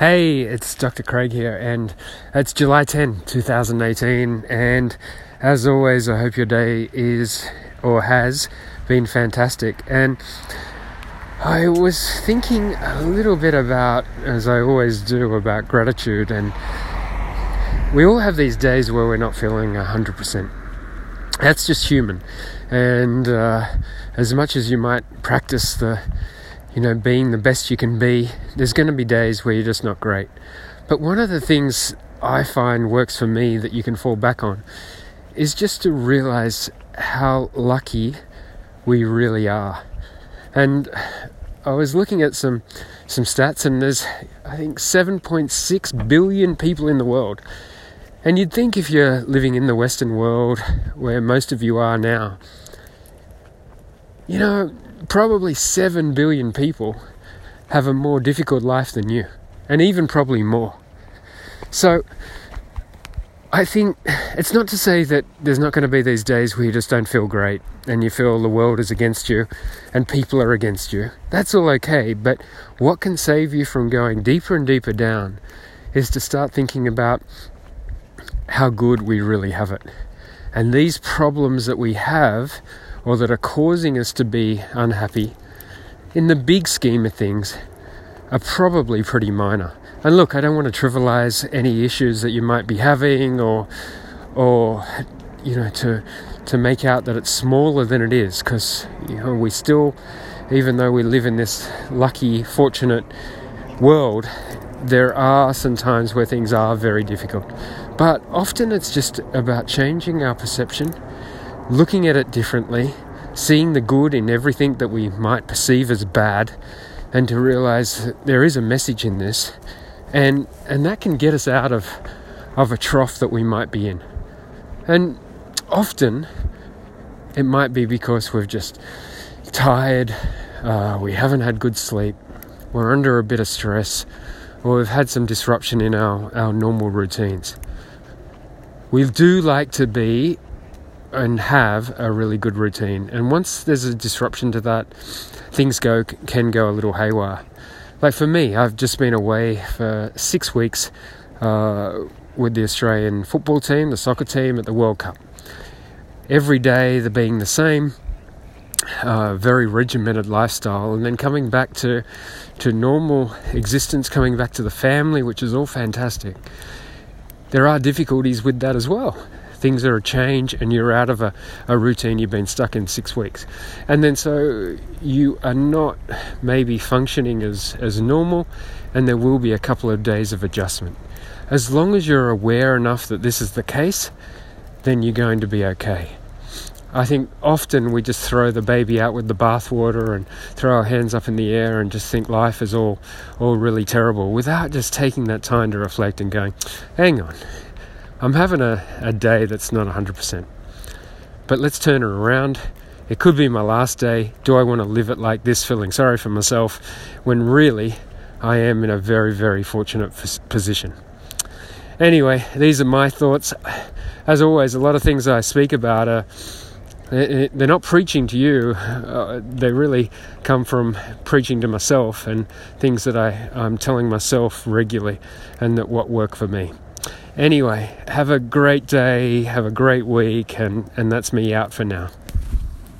Hey, it's Dr. Craig here, and it's July 10, 2018. And as always, I hope your day is or has been fantastic. And I was thinking a little bit about, as I always do, about gratitude. And we all have these days where we're not feeling 100%. That's just human. And uh, as much as you might practice the you know, being the best you can be, there's going to be days where you're just not great. But one of the things I find works for me that you can fall back on is just to realize how lucky we really are. And I was looking at some some stats and there's I think 7.6 billion people in the world. And you'd think if you're living in the western world where most of you are now, you know, probably 7 billion people have a more difficult life than you, and even probably more. So, I think it's not to say that there's not going to be these days where you just don't feel great and you feel the world is against you and people are against you. That's all okay, but what can save you from going deeper and deeper down is to start thinking about how good we really have it. And these problems that we have or that are causing us to be unhappy, in the big scheme of things, are probably pretty minor. And look, I don't want to trivialize any issues that you might be having or or you know to to make out that it's smaller than it is because you know we still even though we live in this lucky fortunate world there are some times where things are very difficult but often it's just about changing our perception looking at it differently, seeing the good in everything that we might perceive as bad, and to realize there is a message in this, and and that can get us out of of a trough that we might be in. And often it might be because we've just tired, uh, we haven't had good sleep, we're under a bit of stress, or we've had some disruption in our, our normal routines. We do like to be and have a really good routine. And once there's a disruption to that, things go can go a little haywire. Like for me, I've just been away for six weeks uh, with the Australian football team, the soccer team at the World Cup. Every day, the being the same. Uh, very regimented lifestyle, and then coming back to to normal existence, coming back to the family, which is all fantastic. There are difficulties with that as well things are a change and you're out of a, a routine you've been stuck in six weeks. And then so you are not maybe functioning as, as normal, and there will be a couple of days of adjustment. As long as you're aware enough that this is the case, then you're going to be okay. I think often we just throw the baby out with the bathwater and throw our hands up in the air and just think life is all all really terrible without just taking that time to reflect and going, hang on, I'm having a, a day that's not 100%. But let's turn it around. It could be my last day. Do I want to live it like this, feeling sorry for myself, when really I am in a very, very fortunate position? Anyway, these are my thoughts. As always, a lot of things I speak about are they're not preaching to you. Uh, they really come from preaching to myself and things that I, I'm telling myself regularly and that what work for me. Anyway, have a great day, have a great week, and, and that's me out for now.